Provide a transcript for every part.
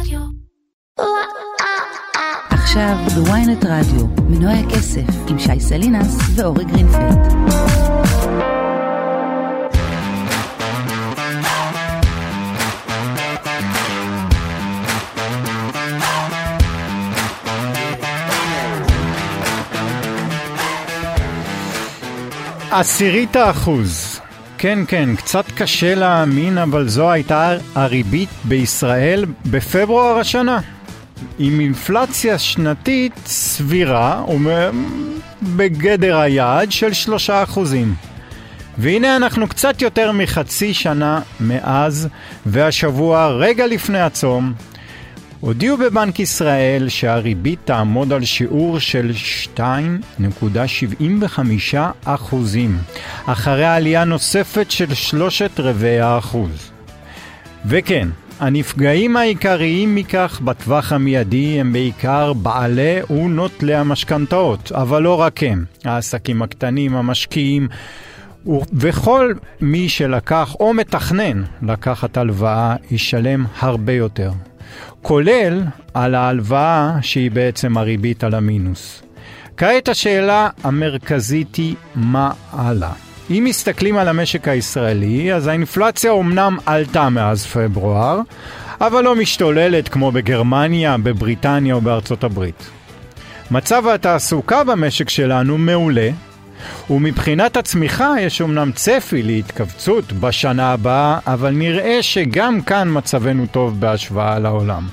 רדיו. עכשיו בוויינט רדיו, מנועי הכסף עם שי סלינס ואורי גרינפלד. עשירית האחוז. כן, כן, קצת קשה להאמין, אבל זו הייתה הריבית בישראל בפברואר השנה. עם אינפלציה שנתית סבירה ובגדר היעד של שלושה אחוזים. והנה אנחנו קצת יותר מחצי שנה מאז, והשבוע, רגע לפני הצום, הודיעו בבנק ישראל שהריבית תעמוד על שיעור של 2.75 אחוזים, אחרי עלייה נוספת של שלושת רבעי האחוז. וכן, הנפגעים העיקריים מכך בטווח המיידי הם בעיקר בעלי ונוטלי המשכנתאות, אבל לא רק הם, העסקים הקטנים, המשקיעים, וכל מי שלקח או מתכנן לקחת הלוואה ישלם הרבה יותר. כולל על ההלוואה שהיא בעצם הריבית על המינוס. כעת השאלה המרכזית היא מה הלאה. אם מסתכלים על המשק הישראלי, אז האינפלציה אומנם עלתה מאז פברואר, אבל לא משתוללת כמו בגרמניה, בבריטניה או בארצות הברית. מצב התעסוקה במשק שלנו מעולה, ומבחינת הצמיחה יש אומנם צפי להתכווצות בשנה הבאה, אבל נראה שגם כאן מצבנו טוב בהשוואה לעולם.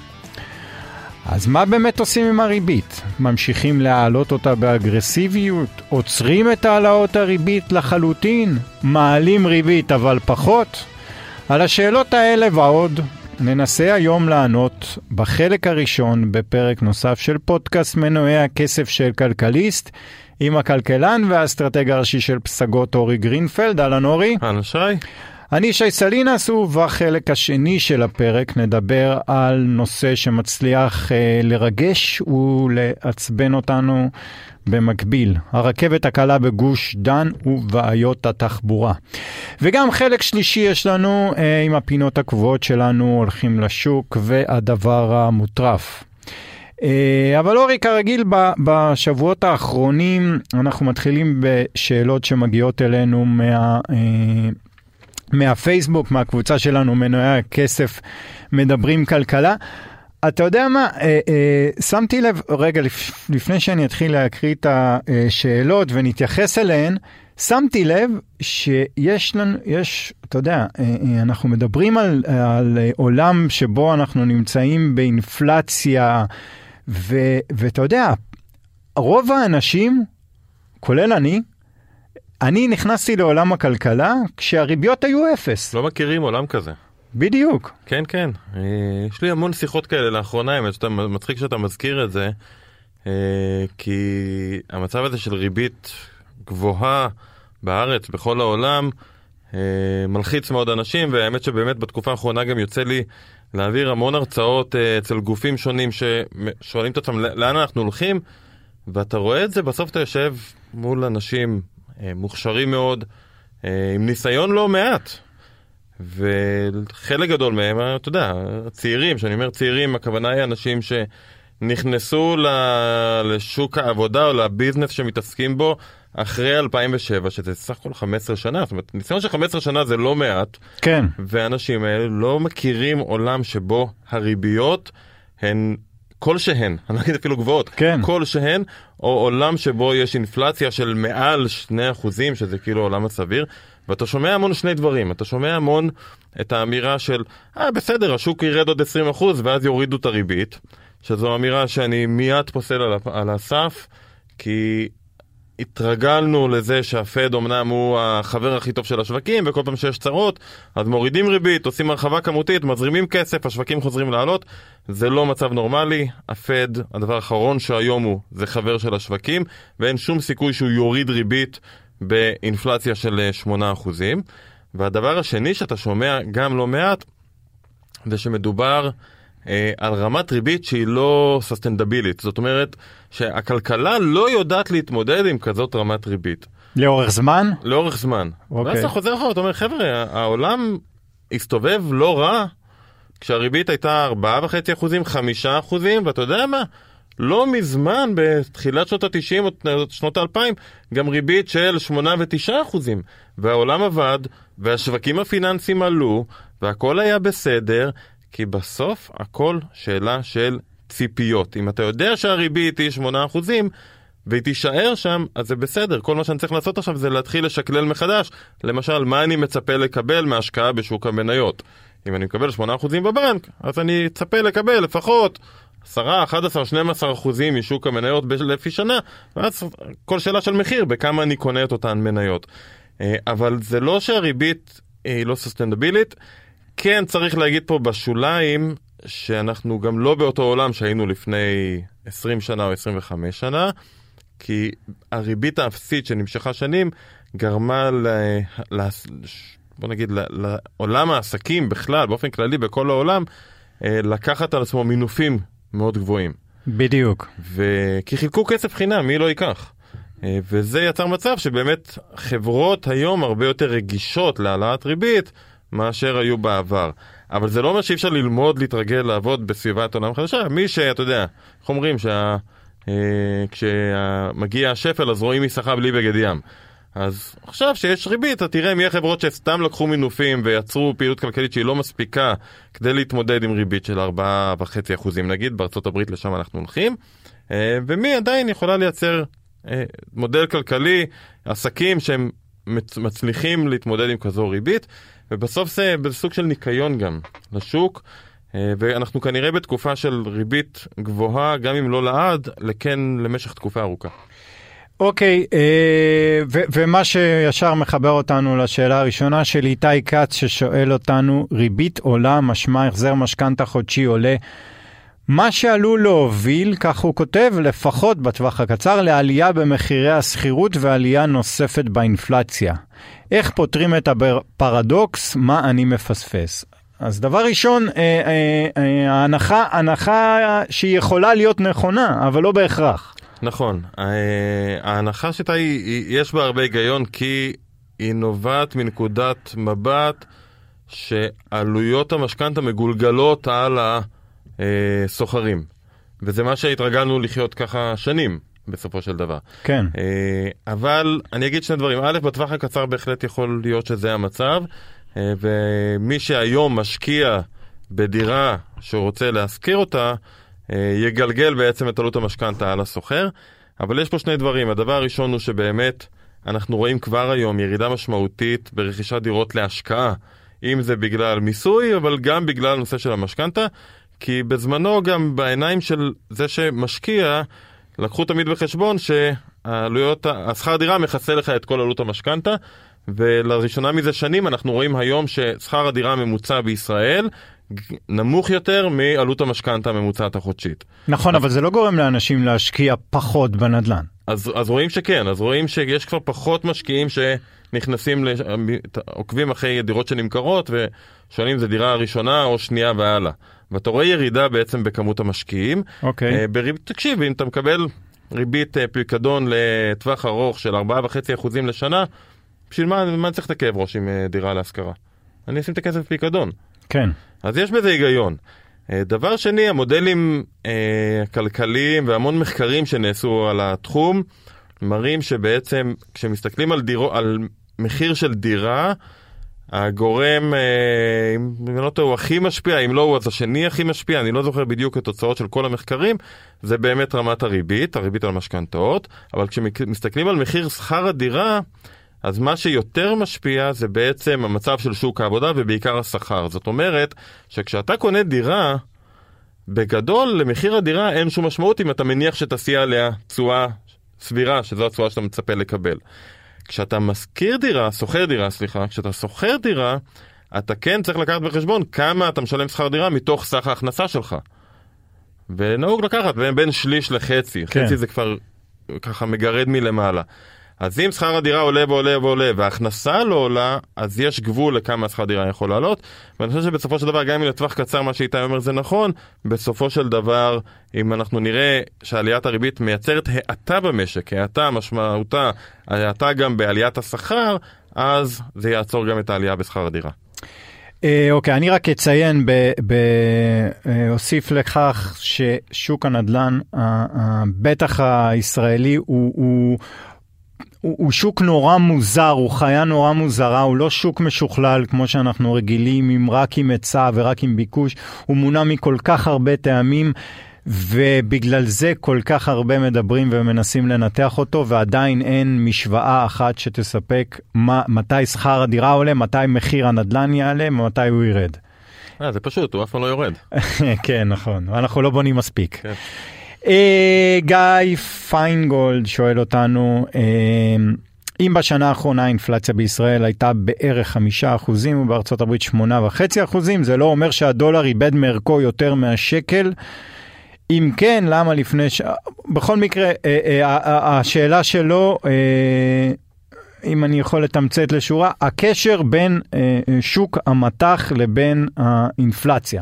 אז מה באמת עושים עם הריבית? ממשיכים להעלות אותה באגרסיביות? עוצרים את העלאות הריבית לחלוטין? מעלים ריבית אבל פחות? על השאלות האלה ועוד ננסה היום לענות בחלק הראשון בפרק נוסף של פודקאסט מנועי הכסף של כלכליסט עם הכלכלן והאסטרטג הראשי של פסגות אורי גרינפלד. אהלן אורי. אהלן שי. אני שי סלינס, ובחלק השני של הפרק נדבר על נושא שמצליח אה, לרגש ולעצבן אותנו במקביל, הרכבת הקלה בגוש דן ובעיות התחבורה. וגם חלק שלישי יש לנו אה, עם הפינות הקבועות שלנו הולכים לשוק והדבר המוטרף. אה, אבל אורי, כרגיל בשבועות האחרונים אנחנו מתחילים בשאלות שמגיעות אלינו מה... אה, מהפייסבוק, מהקבוצה שלנו, מנועי הכסף, מדברים כלכלה. אתה יודע מה, אה, אה, שמתי לב, רגע, לפ, לפני שאני אתחיל להקריא את השאלות ונתייחס אליהן, שמתי לב שיש לנו, יש, אתה יודע, אה, אה, אנחנו מדברים על, על עולם שבו אנחנו נמצאים באינפלציה, ו, ואתה יודע, רוב האנשים, כולל אני, אני נכנסתי לעולם הכלכלה כשהריביות היו אפס. לא מכירים עולם כזה. בדיוק. כן, כן. אה, יש לי המון שיחות כאלה לאחרונה, האמת שאתה מצחיק שאתה מזכיר את זה, אה, כי המצב הזה של ריבית גבוהה בארץ, בכל העולם, אה, מלחיץ מאוד אנשים, והאמת שבאמת בתקופה האחרונה גם יוצא לי להעביר המון הרצאות אצל גופים שונים ששואלים את עצמם לאן אנחנו הולכים, ואתה רואה את זה, בסוף אתה יושב מול אנשים מוכשרים מאוד, עם ניסיון לא מעט. וחלק גדול מהם, אתה יודע, צעירים, כשאני אומר צעירים, הכוונה היא אנשים שנכנסו לשוק העבודה או לביזנס שמתעסקים בו אחרי 2007, שזה סך הכל 15 שנה, זאת אומרת, ניסיון של 15 שנה זה לא מעט. כן. והאנשים האלה לא מכירים עולם שבו הריביות הן כלשהן, אני לא אגיד אפילו גבוהות, כן. כלשהן, או עולם שבו יש אינפלציה של מעל 2%, שזה כאילו עולם הסביר. ואתה שומע המון שני דברים, אתה שומע המון את האמירה של, אה בסדר, השוק ירד עוד 20% ואז יורידו את הריבית, שזו אמירה שאני מיד פוסל על, על הסף, כי התרגלנו לזה שהפד אמנם הוא החבר הכי טוב של השווקים, וכל פעם שיש צרות, אז מורידים ריבית, עושים הרחבה כמותית, מזרימים כסף, השווקים חוזרים לעלות. זה לא מצב נורמלי, הפד, הדבר האחרון שהיום הוא, זה חבר של השווקים, ואין שום סיכוי שהוא יוריד ריבית באינפלציה של 8%. אה, והדבר השני שאתה שומע גם לא מעט, זה שמדובר על רמת ריבית שהיא לא ססטנדבילית. זאת אומרת שהכלכלה לא יודעת להתמודד עם כזאת רמת ריבית. לאורך זמן? לאורך זמן. אוקיי. ואז אתה חוזר אחורה, אתה אומר, חבר'ה, העולם הסתובב לא רע כשהריבית הייתה 4.5 אחוזים, 5 אחוזים, ואתה יודע מה? לא מזמן, בתחילת שנות ה-90 או שנות ה-2000, גם ריבית של 8 ו-9 אחוזים. והעולם עבד, והשווקים הפיננסיים עלו, והכל היה בסדר, כי בסוף הכל שאלה של ציפיות. אם אתה יודע שהריבית היא 8 אחוזים, והיא תישאר שם, אז זה בסדר. כל מה שאני צריך לעשות עכשיו זה להתחיל לשקלל מחדש. למשל, מה אני מצפה לקבל מהשקעה בשוק המניות. אם אני מקבל 8% בבנק, אז אני אצפה לקבל לפחות 10, 11, 12 אחוזים משוק המניות לפי שנה, ואז כל שאלה של מחיר, בכמה אני קונה את אותן מניות. אה, אבל זה לא שהריבית היא לא סוסטנדבילית. כן צריך להגיד פה בשוליים, שאנחנו גם לא באותו עולם שהיינו לפני 20 שנה או 25 שנה. כי הריבית האפסית שנמשכה שנים גרמה ל... ל... בוא נגיד לעולם העסקים בכלל, באופן כללי בכל העולם, אה, לקחת על עצמו מינופים מאוד גבוהים. בדיוק. ו... כי חילקו כסף חינם, מי לא ייקח? אה, וזה יצר מצב שבאמת חברות היום הרבה יותר רגישות להעלאת ריבית מאשר היו בעבר. אבל זה לא אומר שאי אפשר ללמוד, להתרגל, לעבוד בסביבת עולם חדשה. מי שאתה יודע, איך אומרים, שה... אה, כשמגיע השפל אז רואים מסכה בלי בגד ים. אז עכשיו שיש ריבית, אתה תראה מי החברות שסתם לקחו מינופים ויצרו פעילות כלכלית שהיא לא מספיקה כדי להתמודד עם ריבית של 4.5% נגיד, בארצות הברית לשם אנחנו הולכים, אה, ומי עדיין יכולה לייצר אה, מודל כלכלי, עסקים שהם מצליחים להתמודד עם כזו ריבית, ובסוף זה בסוג של ניקיון גם לשוק. אה, ואנחנו כנראה בתקופה של ריבית גבוהה, גם אם לא לעד, לכן למשך תקופה ארוכה. אוקיי, okay, אה, ומה שישר מחבר אותנו לשאלה הראשונה של איתי כץ, ששואל אותנו, ריבית עולה, משמע החזר משכנתה חודשי עולה. מה שעלול להוביל, כך הוא כותב, לפחות בטווח הקצר, לעלייה במחירי השכירות ועלייה נוספת באינפלציה. איך פותרים את הפרדוקס? מה אני מפספס? אז דבר ראשון, אה, אה, אה, ההנחה, הנחה שהיא יכולה להיות נכונה, אבל לא בהכרח. נכון. ההנחה שאתה היא, יש בה הרבה היגיון, כי היא נובעת מנקודת מבט שעלויות המשכנתה מגולגלות על הסוחרים. וזה מה שהתרגלנו לחיות ככה שנים. בסופו של דבר. כן. אה, אבל אני אגיד שני דברים. א', בטווח הקצר בהחלט יכול להיות שזה המצב. אה, ומי שהיום משקיע בדירה שהוא רוצה להשכיר אותה, אה, יגלגל בעצם את עלות המשכנתה על הסוחר. אבל יש פה שני דברים. הדבר הראשון הוא שבאמת אנחנו רואים כבר היום ירידה משמעותית ברכישת דירות להשקעה. אם זה בגלל מיסוי, אבל גם בגלל הנושא של המשכנתה. כי בזמנו גם בעיניים של זה שמשקיע, לקחו תמיד בחשבון שהעלויות, השכר דירה מכסה לך את כל עלות המשכנתה, ולראשונה מזה שנים אנחנו רואים היום ששכר הדירה הממוצע בישראל נמוך יותר מעלות המשכנתה הממוצעת החודשית. נכון. אבל זה לא גורם לאנשים להשקיע פחות בנדל"ן. אז, אז רואים שכן, אז רואים שיש כבר פחות משקיעים שנכנסים, לש... עוקבים אחרי דירות שנמכרות ושואלים אם זה דירה ראשונה או שנייה והלאה. ואתה רואה ירידה בעצם בכמות המשקיעים. אוקיי. Okay. אה, בריב... תקשיב, אם אתה מקבל ריבית אה, פיקדון לטווח ארוך של 4.5% לשנה, בשביל מה, מה צריך את הכאב ראש עם אה, דירה להשכרה? אני אשים את הכסף בפיקדון. כן. אז יש בזה היגיון. אה, דבר שני, המודלים אה, הכלכליים והמון מחקרים שנעשו על התחום מראים שבעצם כשמסתכלים על, דירו, על מחיר של דירה, הגורם, אם אני לא טועה, הוא הכי משפיע, אם לא הוא אז השני הכי משפיע, אני לא זוכר בדיוק את התוצאות של כל המחקרים, זה באמת רמת הריבית, הריבית על המשכנתאות, אבל כשמסתכלים על מחיר שכר הדירה, אז מה שיותר משפיע זה בעצם המצב של שוק העבודה ובעיקר השכר. זאת אומרת שכשאתה קונה דירה, בגדול למחיר הדירה אין שום משמעות אם אתה מניח שתסיע עליה תשואה סבירה, שזו התשואה שאתה מצפה לקבל. כשאתה משכיר דירה, שוכר דירה, סליחה, כשאתה שוכר דירה, אתה כן צריך לקחת בחשבון כמה אתה משלם שכר דירה מתוך סך ההכנסה שלך. ונהוג לקחת בין שליש לחצי, כן. חצי זה כבר ככה מגרד מלמעלה. אז אם שכר הדירה עולה ועולה ועולה וההכנסה לא עולה, אז יש גבול לכמה שכר דירה יכול לעלות. ואני חושב שבסופו של דבר, גם אם לטווח קצר מה שאיתי אומר זה נכון, בסופו של דבר, אם אנחנו נראה שעליית הריבית מייצרת האטה במשק, האטה משמעותה, האטה גם בעליית השכר, אז זה יעצור גם את העלייה בשכר הדירה. אה, אוקיי, אני רק אציין, אוסיף לכך ששוק הנדל"ן, בטח הישראלי, הוא... הוא הוא, הוא שוק נורא מוזר, הוא חיה נורא מוזרה, הוא לא שוק משוכלל כמו שאנחנו רגילים, עם רק עם היצע ורק עם ביקוש, הוא מונע מכל כך הרבה טעמים. ובגלל זה כל כך הרבה מדברים ומנסים לנתח אותו, ועדיין אין משוואה אחת שתספק מה, מתי שכר הדירה עולה, מתי מחיר הנדל"ן יעלה, ומתי הוא ירד. אה, זה פשוט, הוא אף פעם לא יורד. כן, נכון, אנחנו לא בונים מספיק. כן. אה, גיא פיינגולד שואל אותנו, אה, אם בשנה האחרונה האינפלציה בישראל הייתה בערך חמישה אחוזים ובארצות הברית שמונה וחצי אחוזים, זה לא אומר שהדולר איבד מערכו יותר מהשקל. אם כן, למה לפני ש... בכל מקרה, אה, השאלה שלו, אם אני יכול לתמצת לשורה, הקשר בין שוק המטח לבין האינפלציה.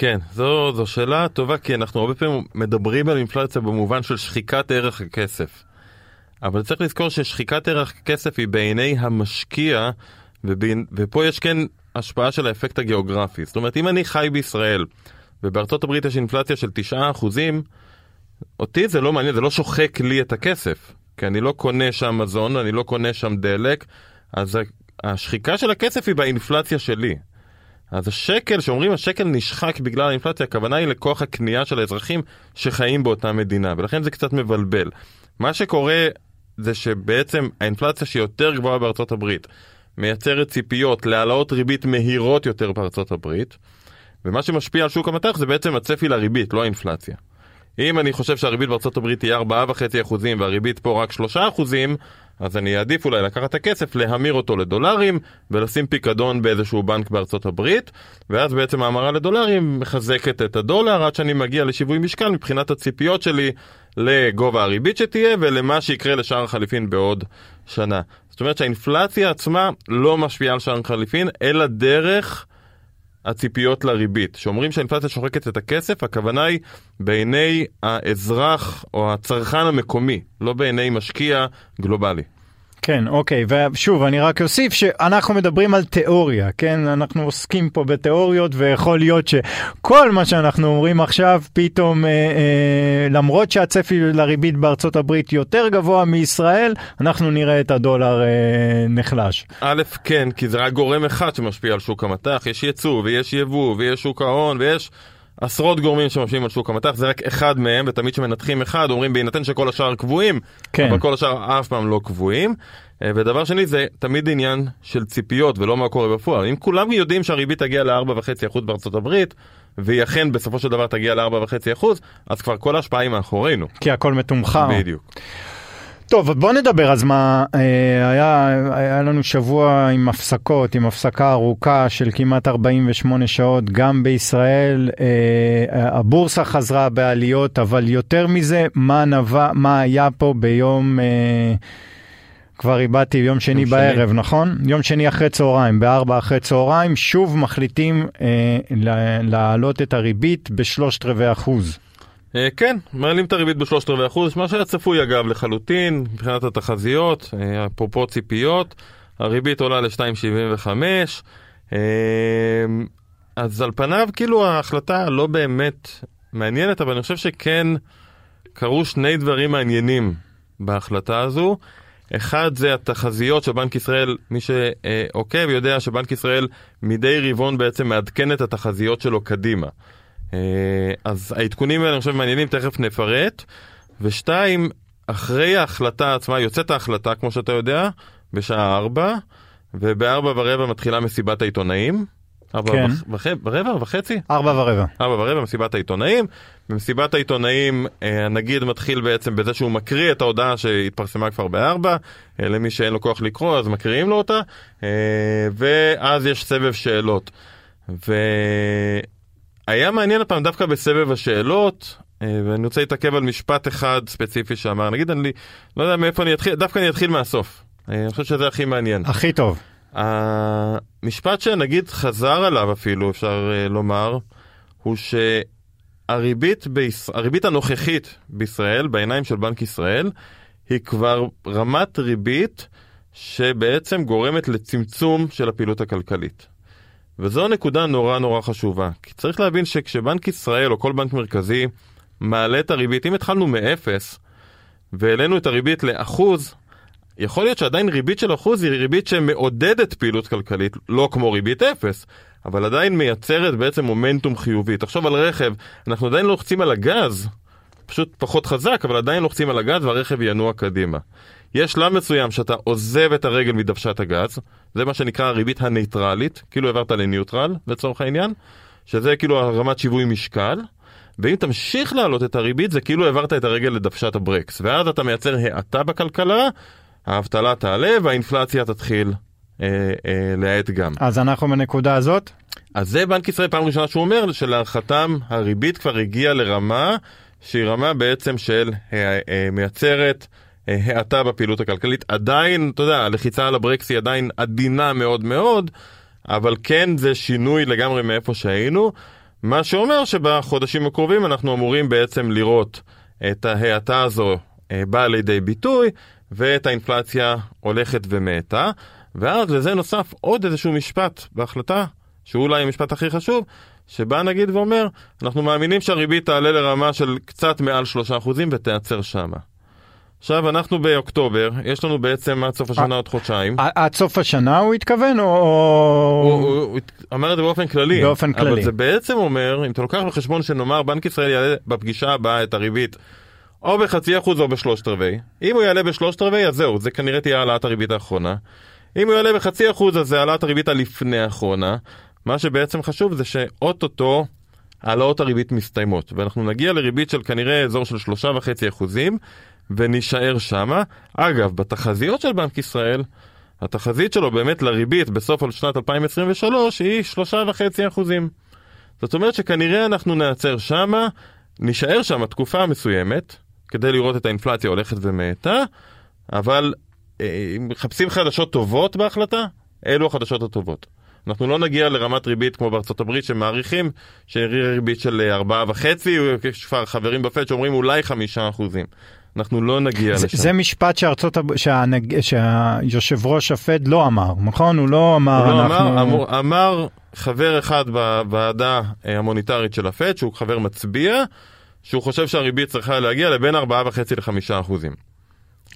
כן, זו, זו שאלה טובה, כי אנחנו הרבה פעמים מדברים על אינפלציה במובן של שחיקת ערך הכסף. אבל צריך לזכור ששחיקת ערך הכסף היא בעיני המשקיע, ובין, ופה יש כן השפעה של האפקט הגיאוגרפי. זאת אומרת, אם אני חי בישראל, ובארצות הברית יש אינפלציה של 9 אחוזים, אותי זה לא מעניין, זה לא שוחק לי את הכסף. כי אני לא קונה שם מזון, אני לא קונה שם דלק, אז השחיקה של הכסף היא באינפלציה שלי. אז השקל, שאומרים השקל נשחק בגלל האינפלציה, הכוונה היא לכוח הקנייה של האזרחים שחיים באותה מדינה, ולכן זה קצת מבלבל. מה שקורה זה שבעצם האינפלציה שהיא יותר גבוהה בארצות הברית, מייצרת ציפיות להעלאות ריבית מהירות יותר בארצות הברית, ומה שמשפיע על שוק המטח זה בעצם הצפי לריבית, לא האינפלציה. אם אני חושב שהריבית בארצות הברית תהיה 4.5% והריבית פה רק 3%, אז אני אעדיף אולי לקחת את הכסף, להמיר אותו לדולרים ולשים פיקדון באיזשהו בנק בארצות הברית, ואז בעצם ההמרה לדולרים מחזקת את הדולר עד שאני מגיע לשיווי משקל מבחינת הציפיות שלי לגובה הריבית שתהיה ולמה שיקרה לשער החליפין בעוד שנה. זאת אומרת שהאינפלציה עצמה לא משפיעה על שער החליפין, אלא דרך הציפיות לריבית. שאומרים שהאינפלציה שוחקת את הכסף, הכוונה היא בעיני האזרח או הצרכן המקומי, לא בעיני משקיע גלובלי. כן, אוקיי, ושוב, אני רק אוסיף שאנחנו מדברים על תיאוריה, כן? אנחנו עוסקים פה בתיאוריות, ויכול להיות שכל מה שאנחנו אומרים עכשיו, פתאום, אה, אה, למרות שהצפי לריבית בארצות הברית יותר גבוה מישראל, אנחנו נראה את הדולר אה, נחלש. א', כן, כי זה רק גורם אחד שמשפיע על שוק המטח, יש ייצוא ויש יבוא ויש שוק ההון ויש עשרות גורמים שמשפיעים על שוק המטח, זה רק אחד מהם, ותמיד כשמנתחים אחד אומרים בהינתן שכל השאר קבועים, כן. אבל כל השאר אף פעם לא קבועים. אה, ודבר שני זה תמיד עניין של ציפיות ולא מה קורה בפועל. אם כולם יודעים שהריבית תגיע ל-4.5% בארצות הברית, והיא אכן בסופו של דבר תגיע ל-4.5%, אז כבר כל ההשפעה היא מאחורינו. כי הכל מתומחר. בדיוק. טוב, בוא נדבר אז מה, אה, היה, היה לנו שבוע עם הפסקות, עם הפסקה ארוכה של כמעט 48 שעות, גם בישראל, אה, הבורסה חזרה בעליות, אבל יותר מזה, מה נבע, מה היה פה ביום, אה, כבר איבדתי יום שני יום בערב, שני. נכון? יום שני אחרי צהריים, בארבע אחרי צהריים, שוב מחליטים אה, לה- להעלות את הריבית בשלושת רבעי אחוז. אה, כן, מעלים את הריבית בשלושת רבעי אחוז, מה שהיה צפוי אגב לחלוטין, מבחינת התחזיות, אה, אפרופו ציפיות, הריבית עולה ל-2.75, אה, אז על פניו כאילו ההחלטה לא באמת מעניינת, אבל אני חושב שכן קרו שני דברים מעניינים בהחלטה הזו. אחד זה התחזיות של בנק ישראל, מי שעוקב יודע שבנק ישראל מדי רבעון בעצם מעדכן את התחזיות שלו קדימה. אה, אז העדכונים האלה אני חושב מעניינים, תכף נפרט. ושתיים, אחרי ההחלטה עצמה, יוצאת ההחלטה, כמו שאתה יודע, בשעה ארבע, ובארבע ורבע מתחילה מסיבת העיתונאים. ארבע כן. וח- ורבע וחצי? ארבע ורבע. ארבע ורבע, מסיבת העיתונאים. במסיבת העיתונאים אה, הנגיד מתחיל בעצם בזה שהוא מקריא את ההודעה שהתפרסמה כבר בארבע, אה, למי שאין לו כוח לקרוא אז מקריאים לו אותה, ואז יש סבב שאלות. והיה מעניין הפעם דווקא בסבב השאלות, אה, ואני רוצה להתעכב על משפט אחד ספציפי שאמר, נגיד אני לא יודע מאיפה אני אתחיל, דווקא אני אתחיל מהסוף. אה, אני חושב שזה הכי מעניין. הכי טוב. המשפט שנגיד חזר עליו אפילו, אפשר uh, לומר, הוא שהריבית ביש... הנוכחית בישראל, בעיניים של בנק ישראל, היא כבר רמת ריבית שבעצם גורמת לצמצום של הפעילות הכלכלית. וזו נקודה נורא נורא חשובה. כי צריך להבין שכשבנק ישראל או כל בנק מרכזי מעלה את הריבית, אם התחלנו מאפס והעלינו את הריבית לאחוז, יכול להיות שעדיין ריבית של אחוז היא ריבית שמעודדת פעילות כלכלית, לא כמו ריבית אפס, אבל עדיין מייצרת בעצם מומנטום חיובי. תחשוב על רכב, אנחנו עדיין לוחצים על הגז, פשוט פחות חזק, אבל עדיין לוחצים על הגז והרכב ינוע קדימה. יש שלב מסוים שאתה עוזב את הרגל מדוושת הגז, זה מה שנקרא הריבית הנייטרלית, כאילו העברת לניוטרל לצורך העניין, שזה כאילו הרמת שיווי משקל, ואם תמשיך להעלות את הריבית זה כאילו העברת את הרגל לדוושת הברקס, ואז אתה מייצר האטה בכלכלה, האבטלה תעלה והאינפלציה תתחיל אה, אה, להאט גם. אז אנחנו בנקודה הזאת? אז זה בנק ישראל פעם ראשונה שהוא אומר שלהערכתם הריבית כבר הגיעה לרמה שהיא רמה בעצם של אה, אה, מייצרת האטה בפעילות הכלכלית. עדיין, אתה יודע, הלחיצה על הברקס היא עדיין עדינה מאוד מאוד, אבל כן זה שינוי לגמרי מאיפה שהיינו, מה שאומר שבחודשים הקרובים אנחנו אמורים בעצם לראות את ההאטה הזו אה, באה לידי ביטוי, ואת האינפלציה הולכת ומאטה, ואז לזה נוסף עוד איזשהו משפט בהחלטה, שהוא אולי המשפט הכי חשוב, שבא נגיד ואומר, אנחנו מאמינים שהריבית תעלה לרמה של קצת מעל 3% ותיעצר שמה. עכשיו אנחנו באוקטובר, יש לנו בעצם עד סוף השנה עוד חודשיים. עד סוף השנה הוא התכוון או... הוא, הוא, הוא אמר את זה באופן כללי. באופן כללי. אבל זה בעצם אומר, אם אתה לוקח בחשבון שנאמר בנק ישראל יעלה בפגישה הבאה את הריבית או בחצי אחוז או בשלושת רבעי. אם הוא יעלה בשלושת רבעי אז זהו, זה כנראה תהיה העלאת הריבית האחרונה. אם הוא יעלה בחצי אחוז אז זה העלאת הריבית הלפני האחרונה. מה שבעצם חשוב זה שאו-טו-טו העלאות הריבית מסתיימות, ואנחנו נגיע לריבית של כנראה אזור של שלושה וחצי אחוזים, ונישאר שמה. אגב, בתחזיות של בנק ישראל, התחזית שלו באמת לריבית בסוף על שנת 2023 היא שלושה וחצי אחוזים. זאת אומרת שכנראה אנחנו נעצר שמה, נישאר שם תקופה מסוימת, כדי לראות את האינפלציה הולכת ומאטה, אבל אה, מחפשים חדשות טובות בהחלטה, אלו החדשות הטובות. אנחנו לא נגיע לרמת ריבית כמו בארצות הברית שמעריכים שנראה ריבית של 4.5, יש כבר חברים בפד שאומרים אולי 5 אחוזים. אנחנו לא נגיע זה, לשם. זה משפט שארצות, הב- שהנג... שהיושב ראש הפד לא אמר, נכון? הוא לא אמר הוא לא אנחנו... אמר, אמר, אמר חבר אחד בוועדה אה, המוניטרית של הפד, שהוא חבר מצביע, שהוא חושב שהריבית צריכה להגיע לבין 4.5 ל-5 אחוזים.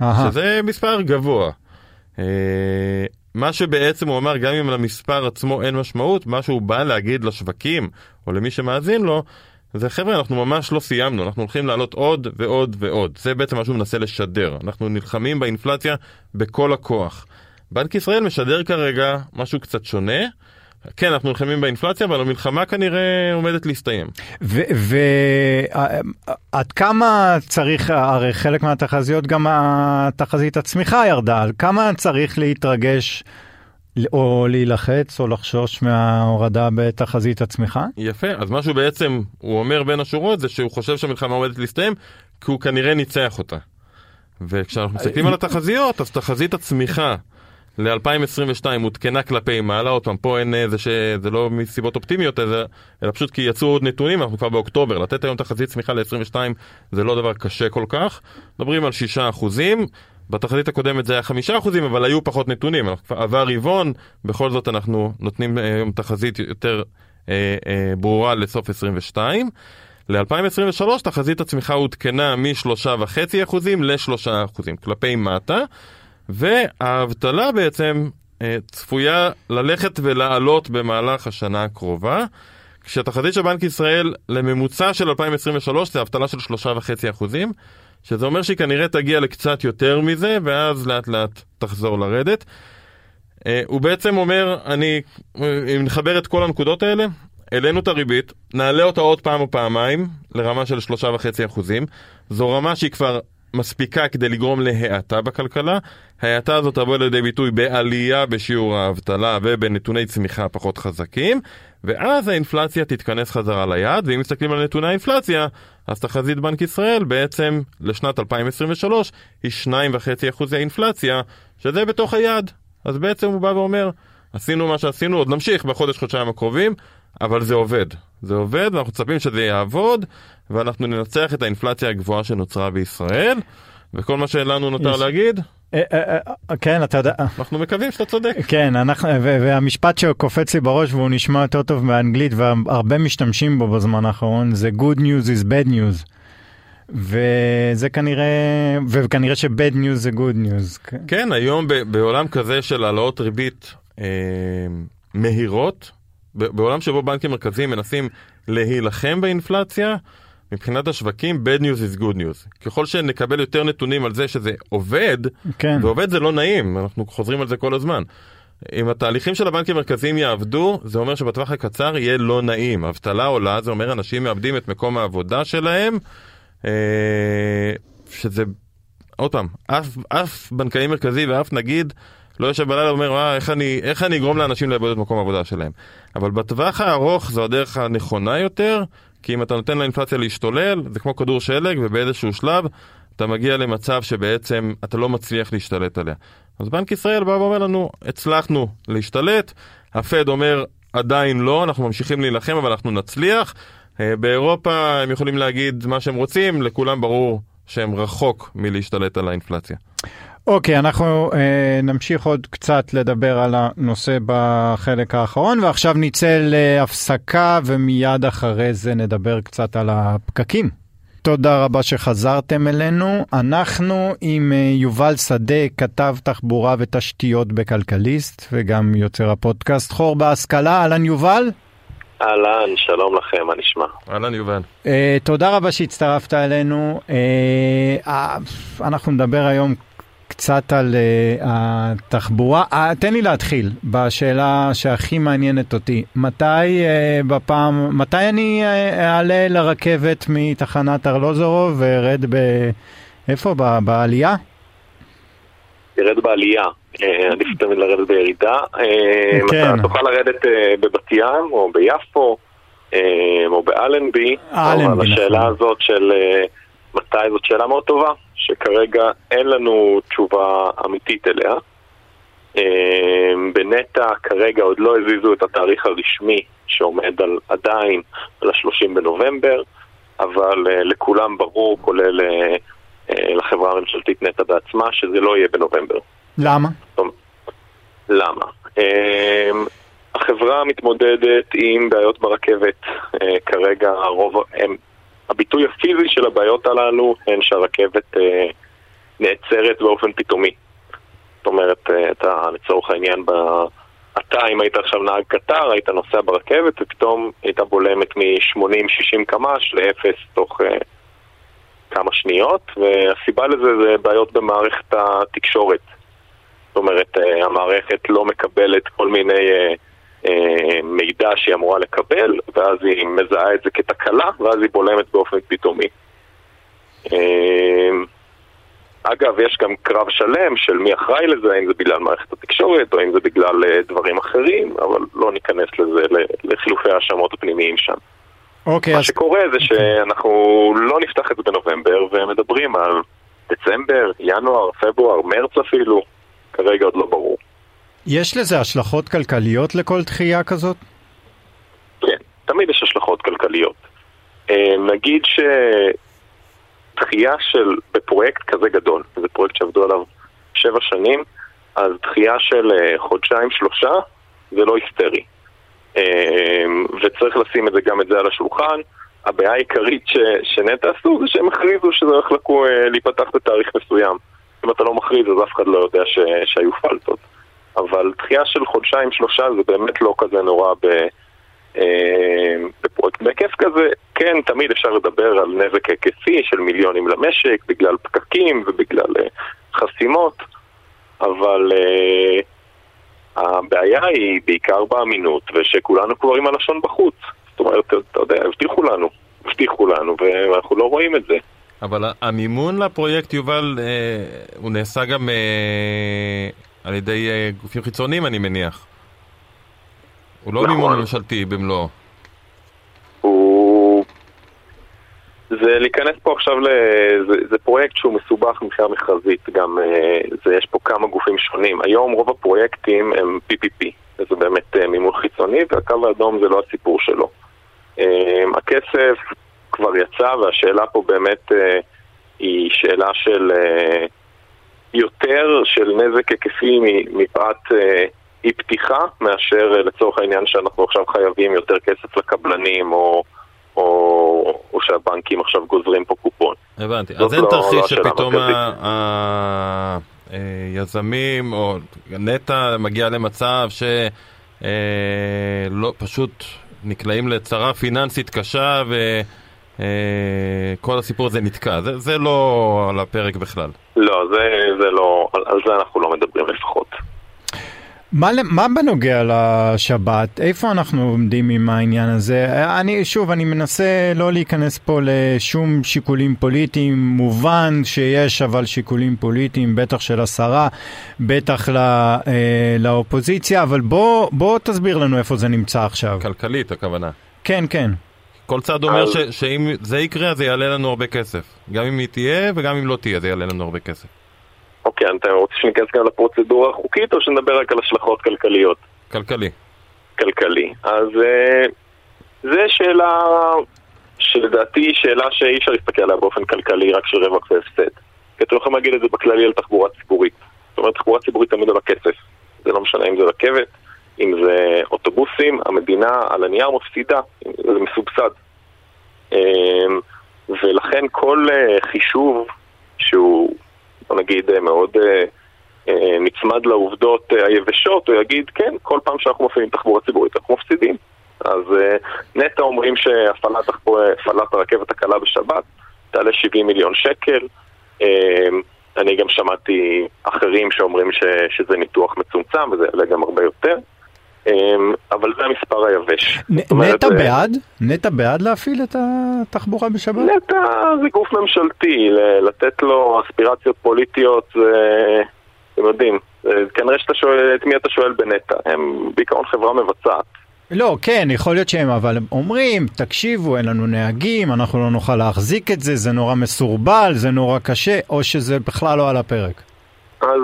אהה. שזה מספר גבוה. אה, מה שבעצם הוא אמר, גם אם למספר עצמו אין משמעות, מה שהוא בא להגיד לשווקים, או למי שמאזין לו, זה חבר'ה, אנחנו ממש לא סיימנו, אנחנו הולכים לעלות עוד ועוד ועוד. זה בעצם מה שהוא מנסה לשדר. אנחנו נלחמים באינפלציה בכל הכוח. בנק ישראל משדר כרגע משהו קצת שונה. כן, אנחנו נלחמים באינפלציה, אבל המלחמה כנראה עומדת להסתיים. ועד כמה צריך, הרי חלק מהתחזיות גם התחזית הצמיחה ירדה, על כמה צריך להתרגש או להילחץ או לחשוש מההורדה בתחזית הצמיחה? יפה, אז משהו בעצם הוא אומר בין השורות זה שהוא חושב שהמלחמה עומדת להסתיים, כי הוא כנראה ניצח אותה. וכשאנחנו מסתכלים על התחזיות, אז תחזית הצמיחה ל-2022 עודכנה כלפי מעלה, עוד פעם, פה אין איזה ש... זה לא מסיבות אופטימיות, אלא, אלא פשוט כי יצאו עוד נתונים, אנחנו כבר באוקטובר, לתת היום תחזית צמיחה ל-22 זה לא דבר קשה כל כך. מדברים על 6 אחוזים, בתחזית הקודמת זה היה 5 אחוזים, אבל היו פחות נתונים, עבר רבעון, בכל זאת אנחנו נותנים היום תחזית יותר אה, אה, ברורה לסוף 22. ל-2023 תחזית הצמיחה עודכנה מ-3.5% ל-3% כלפי מטה, והאבטלה בעצם אה, צפויה ללכת ולעלות במהלך השנה הקרובה, כשהתחזית של בנק ישראל לממוצע של 2023 זה אבטלה של 3.5%, שזה אומר שהיא כנראה תגיע לקצת יותר מזה, ואז לאט לאט תחזור לרדת. אה, הוא בעצם אומר, אני, אם נחבר את כל הנקודות האלה, העלינו את הריבית, נעלה אותה עוד פעם או פעמיים לרמה של שלושה וחצי אחוזים. זו רמה שהיא כבר מספיקה כדי לגרום להאטה בכלכלה. ההאטה הזאת תבוא לידי ביטוי בעלייה בשיעור האבטלה ובנתוני צמיחה פחות חזקים, ואז האינפלציה תתכנס חזרה ליעד, ואם מסתכלים על נתוני האינפלציה, אז תחזית בנק ישראל בעצם לשנת 2023 היא 2.5 אחוזי אינפלציה, שזה בתוך היעד. אז בעצם הוא בא ואומר, עשינו מה שעשינו, עוד נמשיך בחודש-חודשיים הקרובים, אבל זה עובד. זה עובד, ואנחנו מצפים שזה יעבוד, ואנחנו ננצח את האינפלציה הגבוהה שנוצרה בישראל. וכל מה שלנו נותר יש- להגיד, אה, אה, אה, כן, אתה יודע, אנחנו מקווים שאתה צודק. כן, אנחנו, והמשפט שקופץ לי בראש והוא נשמע יותר טוב באנגלית והרבה משתמשים בו בזמן האחרון זה good news is bad news. וזה כנראה, וכנראה ש-bad news זה good news. כן. כן, היום בעולם כזה של העלאות ריבית אה, מהירות, בעולם שבו בנקים מרכזיים מנסים להילחם באינפלציה, מבחינת השווקים, bad news is good news. ככל שנקבל יותר נתונים על זה שזה עובד, כן. ועובד זה לא נעים, אנחנו חוזרים על זה כל הזמן. אם התהליכים של הבנקים המרכזיים יעבדו, זה אומר שבטווח הקצר יהיה לא נעים. אבטלה עולה, זה אומר אנשים מאבדים את מקום העבודה שלהם, אה, שזה, עוד פעם, אף, אף בנקאי מרכזי ואף נגיד לא יושב בלילה ואומר, "אה, איך אני, איך אני אגרום לאנשים לאבד את מקום העבודה שלהם. אבל בטווח הארוך זו הדרך הנכונה יותר, כי אם אתה נותן לאינפלציה להשתולל, זה כמו כדור שלג, ובאיזשהו שלב אתה מגיע למצב שבעצם אתה לא מצליח להשתלט עליה. אז בנק ישראל בא ואומר לנו, הצלחנו להשתלט, הפד אומר, עדיין לא, אנחנו ממשיכים להילחם, אבל אנחנו נצליח. אה, באירופה הם יכולים להגיד מה שהם רוצים, לכולם ברור שהם רחוק מלהשתלט על האינפלציה. אוקיי, אנחנו אה, נמשיך עוד קצת לדבר על הנושא בחלק האחרון, ועכשיו נצא להפסקה ומיד אחרי זה נדבר קצת על הפקקים. תודה רבה שחזרתם אלינו. אנחנו עם אה, יובל שדה, כתב תחבורה ותשתיות בכלכליסט, וגם יוצר הפודקאסט חור בהשכלה. אהלן יובל. אהלן, שלום לכם, מה נשמע? אהלן יובל. Uh, תודה רבה שהצטרפת אלינו. Uh, uh, אנחנו נדבר היום קצת על uh, התחבורה. Uh, תן לי להתחיל בשאלה שהכי מעניינת אותי. מתי uh, בפעם, מתי אני uh, אעלה לרכבת מתחנת ארלוזורוב וארד ב... איפה? ב, בעלייה? ירד בעלייה, אה, עדיף תמיד לרדת בירידה. כן. אתה תוכל לרדת בבת ים, או ביפו, או באלנבי. אלנבי, אבל השאלה נכון. הזאת של אה, מתי זאת שאלה מאוד טובה, שכרגע אין לנו תשובה אמיתית אליה. אה, בנטע כרגע עוד לא הזיזו את התאריך הרשמי שעומד על, עדיין על ה-30 בנובמבר, אבל אה, לכולם ברור, כולל אה, לחברה הממשלתית נטע בעצמה, שזה לא יהיה בנובמבר. למה? למה? החברה מתמודדת עם בעיות ברכבת. כרגע הרוב, הם, הביטוי הפיזי של הבעיות הללו הן שהרכבת אה, נעצרת באופן פתאומי. זאת אומרת, אה, אתה לצורך העניין, ב... אתה אם היית עכשיו נהג קטר, היית נוסע ברכבת ופתאום הייתה בולמת מ-80-60 קמ"ש לאפס תוך אה, כמה שניות, והסיבה לזה זה בעיות במערכת התקשורת. זאת אומרת, אה, המערכת לא מקבלת כל מיני אה, מידע שהיא אמורה לקבל, ואז היא מזהה את זה כתקלה, ואז היא בולמת באופן פתאומי. אה, אגב, יש גם קרב שלם של מי אחראי לזה, האם זה בגלל מערכת התקשורת או אם זה בגלל אה, דברים אחרים, אבל לא ניכנס לזה, לחילופי האשמות הפנימיים שם. אוקיי, מה אז שקורה זה שאנחנו לא נפתח את זה בנובמבר, ומדברים על דצמבר, ינואר, פברואר, מרץ אפילו, כרגע עוד לא ברור. יש לזה השלכות כלכליות לכל דחייה כזאת? כן, תמיד יש השלכות כלכליות. אה, נגיד שדחייה של, בפרויקט כזה גדול, זה פרויקט שעבדו עליו שבע שנים, אז דחייה של אה, חודשיים שלושה זה לא היסטרי. אה, וצריך לשים את זה גם את זה על השולחן. הבעיה העיקרית ש, שנטע עשו זה שהם הכריזו שזה הולך להיפתח בתאריך מסוים. אם אתה לא מכריז אז אף אחד לא יודע ש, שהיו פלטות. אבל דחייה של חודשיים שלושה זה באמת לא כזה נורא ב... אה, בפרויקט בהיקף כזה, כן, תמיד אפשר לדבר על נזק היקפי של מיליונים למשק בגלל פקקים ובגלל אה, חסימות, אבל אה, הבעיה היא בעיקר באמינות ושכולנו כבר עם הלשון בחוץ. זאת אומרת, אתה יודע, הבטיחו לנו, הבטיחו לנו ואנחנו לא רואים את זה. אבל המימון לפרויקט, יובל, הוא נעשה גם על ידי אה, גופים חיצוניים, אני מניח. הוא לא נכון. מימון ממשלתי במלואו. הוא... זה להיכנס פה עכשיו ל... זה, זה פרויקט שהוא מסובך מבחינה מכרזית, גם אה, זה, יש פה כמה גופים שונים. היום רוב הפרויקטים הם PPP, וזה באמת אה, מימון חיצוני, והקו האדום זה לא הסיפור שלו. אה, הכסף כבר יצא, והשאלה פה באמת אה, היא שאלה של אה, יותר של נזק היקפי מפאת אה, אי פתיחה, מאשר אה, לצורך העניין שאנחנו עכשיו חייבים יותר כסף לקבלנים, או, או, או שהבנקים עכשיו גוזרים פה קופון. הבנתי, אז אין לא, תרחיש שפתאום היזמים או נטע מגיע למצב ש... לא, פשוט נקלעים לצרה פיננסית קשה וכל הסיפור הזה נתקע. זה, זה לא על הפרק בכלל. לא, זה, זה לא, על, על זה אנחנו לא מדברים לפחות. מה, מה בנוגע לשבת? איפה אנחנו עומדים עם העניין הזה? אני, שוב, אני מנסה לא להיכנס פה לשום שיקולים פוליטיים. מובן שיש אבל שיקולים פוליטיים, בטח של השרה, בטח לא, אה, לאופוזיציה, אבל בוא, בוא תסביר לנו איפה זה נמצא עכשיו. כלכלית, הכוונה. כן, כן. כל צד אומר ש, שאם זה יקרה, זה יעלה לנו הרבה כסף. גם אם היא תהיה וגם אם לא תהיה, זה יעלה לנו הרבה כסף. אוקיי, אתה רוצה שניכנס גם לפרוצדורה החוקית או שנדבר רק על השלכות כלכליות? כלכלי. כלכלי. אז uh, זו שאלה שלדעתי היא שאלה שאי אפשר להסתכל עליה באופן כלכלי רק של רווח והפסד. כי אתם יכולים להגיד את זה בכללי על תחבורה ציבורית. זאת אומרת, תחבורה ציבורית תמיד על הכסף. זה לא משנה אם זה רכבת, אם זה אוטובוסים, המדינה על הנייר מפסידה, זה מסובסד. אמ, ולכן כל אה, חישוב שהוא בוא נגיד, אה, מאוד אה, נצמד לעובדות היבשות, הוא יגיד, כן, כל פעם שאנחנו מפעילים תחבורה ציבורית אנחנו מפסידים. אז נטע אומרים שהפעלת הרכבת הקלה בשבת תעלה 70 מיליון שקל. אני גם שמעתי אחרים שאומרים ש, שזה ניתוח מצומצם וזה יעלה גם הרבה יותר. אמ, אבל זה המספר היבש. נטע בעד? נטע בעד להפעיל את התחבורה בשבת? נטע זה גוף ממשלתי, לתת לו אספירציות פוליטיות, אתם יודעים, כנראה שאתה שואל, את מי אתה שואל בנטע? הם בעיקרון חברה מבצעת. לא, כן, יכול להיות שהם, אבל אומרים, תקשיבו, אין לנו נהגים, אנחנו לא נוכל להחזיק את זה, זה נורא מסורבל, זה נורא קשה, או שזה בכלל לא על הפרק. אז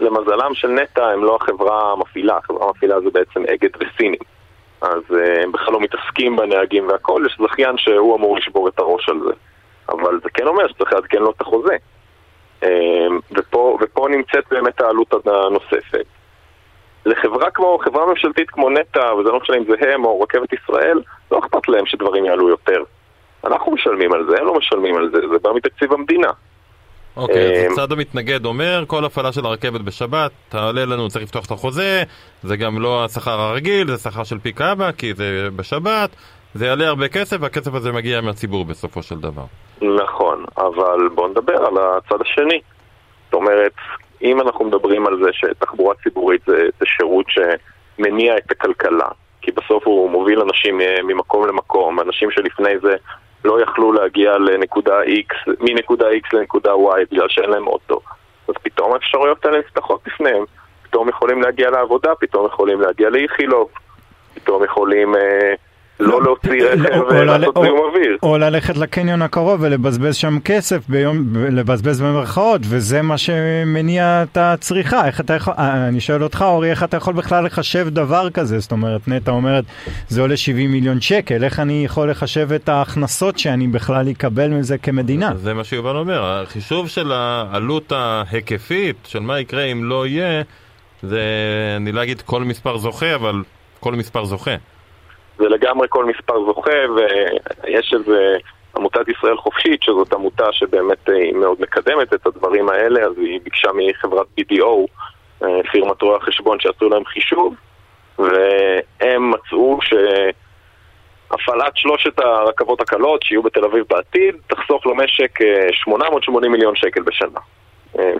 למזלם של נטע הם לא החברה המפעילה, החברה המפעילה זה בעצם אגד וסינים. אז אה, הם בכלל לא מתעסקים בנהגים והכל, יש זכיין שהוא אמור לשבור את הראש על זה. אבל זה כן אומר שצריך לעדכן לו את החוזה. אה, ופה, ופה נמצאת באמת העלות הנוספת. לחברה כמו, חברה ממשלתית כמו נטע, וזה לא משנה אם זה הם או רכבת ישראל, לא אכפת להם שדברים יעלו יותר. אנחנו משלמים על זה, הם לא משלמים על זה, זה בא מתקציב המדינה. אוקיי, אז הצד המתנגד אומר, כל הפעלה של הרכבת בשבת, תעלה לנו, צריך לפתוח את החוזה, זה גם לא השכר הרגיל, זה שכר של פיק אבא, כי זה בשבת, זה יעלה הרבה כסף, והכסף הזה מגיע מהציבור בסופו של דבר. נכון, אבל בואו נדבר על הצד השני. זאת אומרת, אם אנחנו מדברים על זה שתחבורה ציבורית זה, זה שירות שמניע את הכלכלה, כי בסוף הוא מוביל אנשים ממקום למקום, אנשים שלפני זה לא יכלו להגיע לנקודה X, מנקודה X לנקודה Y בגלל שאין להם אוטו. אז פתאום האפשרויות האלה נפתחות בפניהם. פתאום יכולים להגיע לעבודה, פתאום יכולים להגיע לאיכילוב, פתאום יכולים... אה, לא להוציא רכב ולעשות זיהום אוויר. או ללכת לקניון הקרוב ולבזבז שם כסף, לבזבז במרכאות, וזה מה שמניע את הצריכה. איך אתה יכול, אה, אני שואל אותך, אורי, איך אתה יכול בכלל לחשב דבר כזה? זאת אומרת, נטע אומרת, זה עולה 70 מיליון שקל, איך אני יכול לחשב את ההכנסות שאני בכלל אקבל מזה כמדינה? זה מה שיובל אומר, החישוב של העלות ההיקפית, של מה יקרה אם לא יהיה, זה, אני לא אגיד כל מספר זוכה, אבל כל מספר זוכה. זה לגמרי כל מספר זוכה, ויש איזה עמותת ישראל חופשית, שזאת עמותה שבאמת אה, היא מאוד מקדמת את הדברים האלה, אז היא ביקשה מחברת BDO, אה, פירמת רואי החשבון, שעשו להם חישוב, והם מצאו שהפעלת שלושת הרכבות הקלות שיהיו בתל אביב בעתיד, תחסוך למשק 880 אה, מיליון שקל בשנה.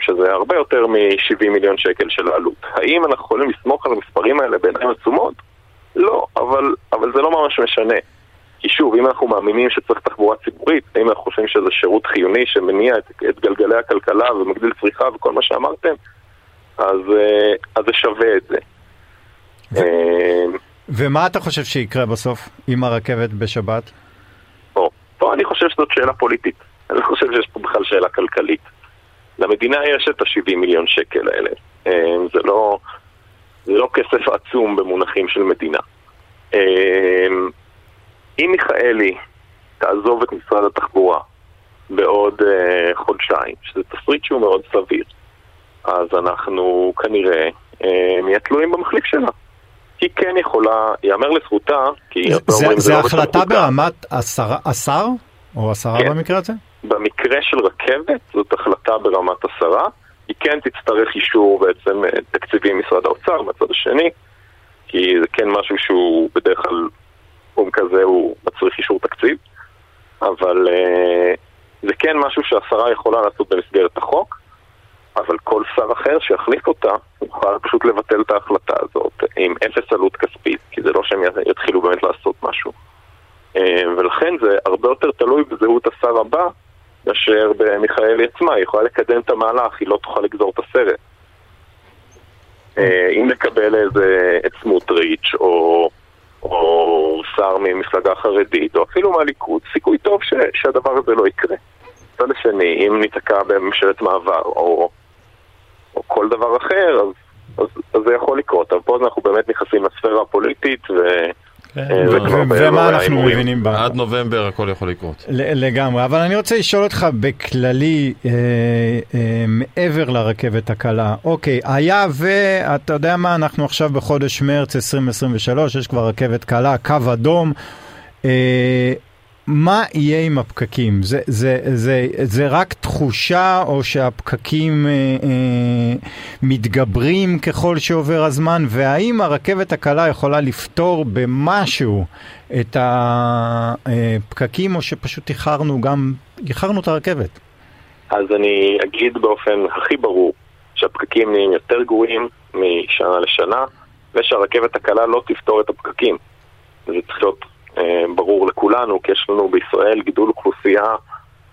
שזה הרבה יותר מ-70 מיליון שקל של העלות. האם אנחנו יכולים לסמוך על המספרים האלה בעיניים עצומות? לא, אבל, אבל זה לא ממש משנה. כי שוב, אם אנחנו מאמינים שצריך תחבורה ציבורית, אם אנחנו חושבים שזה שירות חיוני שמניע את, את גלגלי הכלכלה ומגדיל צריכה וכל מה שאמרתם, אז, אה, אז זה שווה את זה. אה, ומה אתה חושב שיקרה בסוף עם הרכבת בשבת? פה, פה אני חושב שזאת שאלה פוליטית. אני לא חושב שיש פה בכלל שאלה כלכלית. למדינה יש את ה-70 מיליון שקל האלה. אה, זה לא... זה לא כסף עצום במונחים של מדינה. אמ, אם מיכאלי תעזוב את משרד התחבורה בעוד uh, חודשיים, שזה תסריט שהוא מאוד סביר. אז אנחנו כנראה uh, נהיה תלויים במחליף שלה. היא כן יכולה, ייאמר לזכותה, כי... זה, זה, זה, זה לא החלטה ברמת השר, השר? או השרה כן. במקרה הזה? במקרה של רכבת זאת החלטה ברמת השרה. היא כן תצטרך אישור בעצם תקציבי משרד האוצר מהצד השני, כי זה כן משהו שהוא בדרך כלל, תחום כזה הוא מצריך אישור תקציב, אבל uh, זה כן משהו שהשרה יכולה לעשות במסגרת החוק, אבל כל שר אחר שיחליף אותה, יוכל פשוט לבטל את ההחלטה הזאת עם אפס עלות כספית, כי זה לא שהם יתחילו באמת לעשות משהו. Uh, ולכן זה הרבה יותר תלוי בזהות השר הבא מאשר במיכאלי עצמה, היא יכולה לקדם את המהלך, היא לא תוכל לגזור את הסרט. אה, אם נקבל איזה את סמוטריץ' או, או שר ממפלגה חרדית, או אפילו מהליכוד, סיכוי טוב ש, שהדבר הזה לא יקרה. מצד השני, אם ניתקע בממשלת מעבר, או, או כל דבר אחר, אז, אז, אז זה יכול לקרות. אבל פה אנחנו באמת נכנסים לספירה הפוליטית, ו... כן. אה, ומה אנחנו מבינים בה? עד נובמבר הכל יכול לקרות. לגמרי, אבל אני רוצה לשאול אותך בכללי, אה, אה, מעבר לרכבת הקלה. אוקיי, היה ואתה יודע מה, אנחנו עכשיו בחודש מרץ 2023, יש כבר רכבת קלה, קו אדום. מה יהיה עם הפקקים? זה, זה, זה, זה רק תחושה או שהפקקים אה, אה, מתגברים ככל שעובר הזמן? והאם הרכבת הקלה יכולה לפתור במשהו את הפקקים או שפשוט איחרנו גם, איחרנו את הרכבת? אז אני אגיד באופן הכי ברור שהפקקים נהיים יותר גרועים משנה לשנה ושהרכבת הקלה לא תפתור את הפקקים. זה צריך להיות ברור לכולנו, כי יש לנו בישראל גידול אוכלוסייה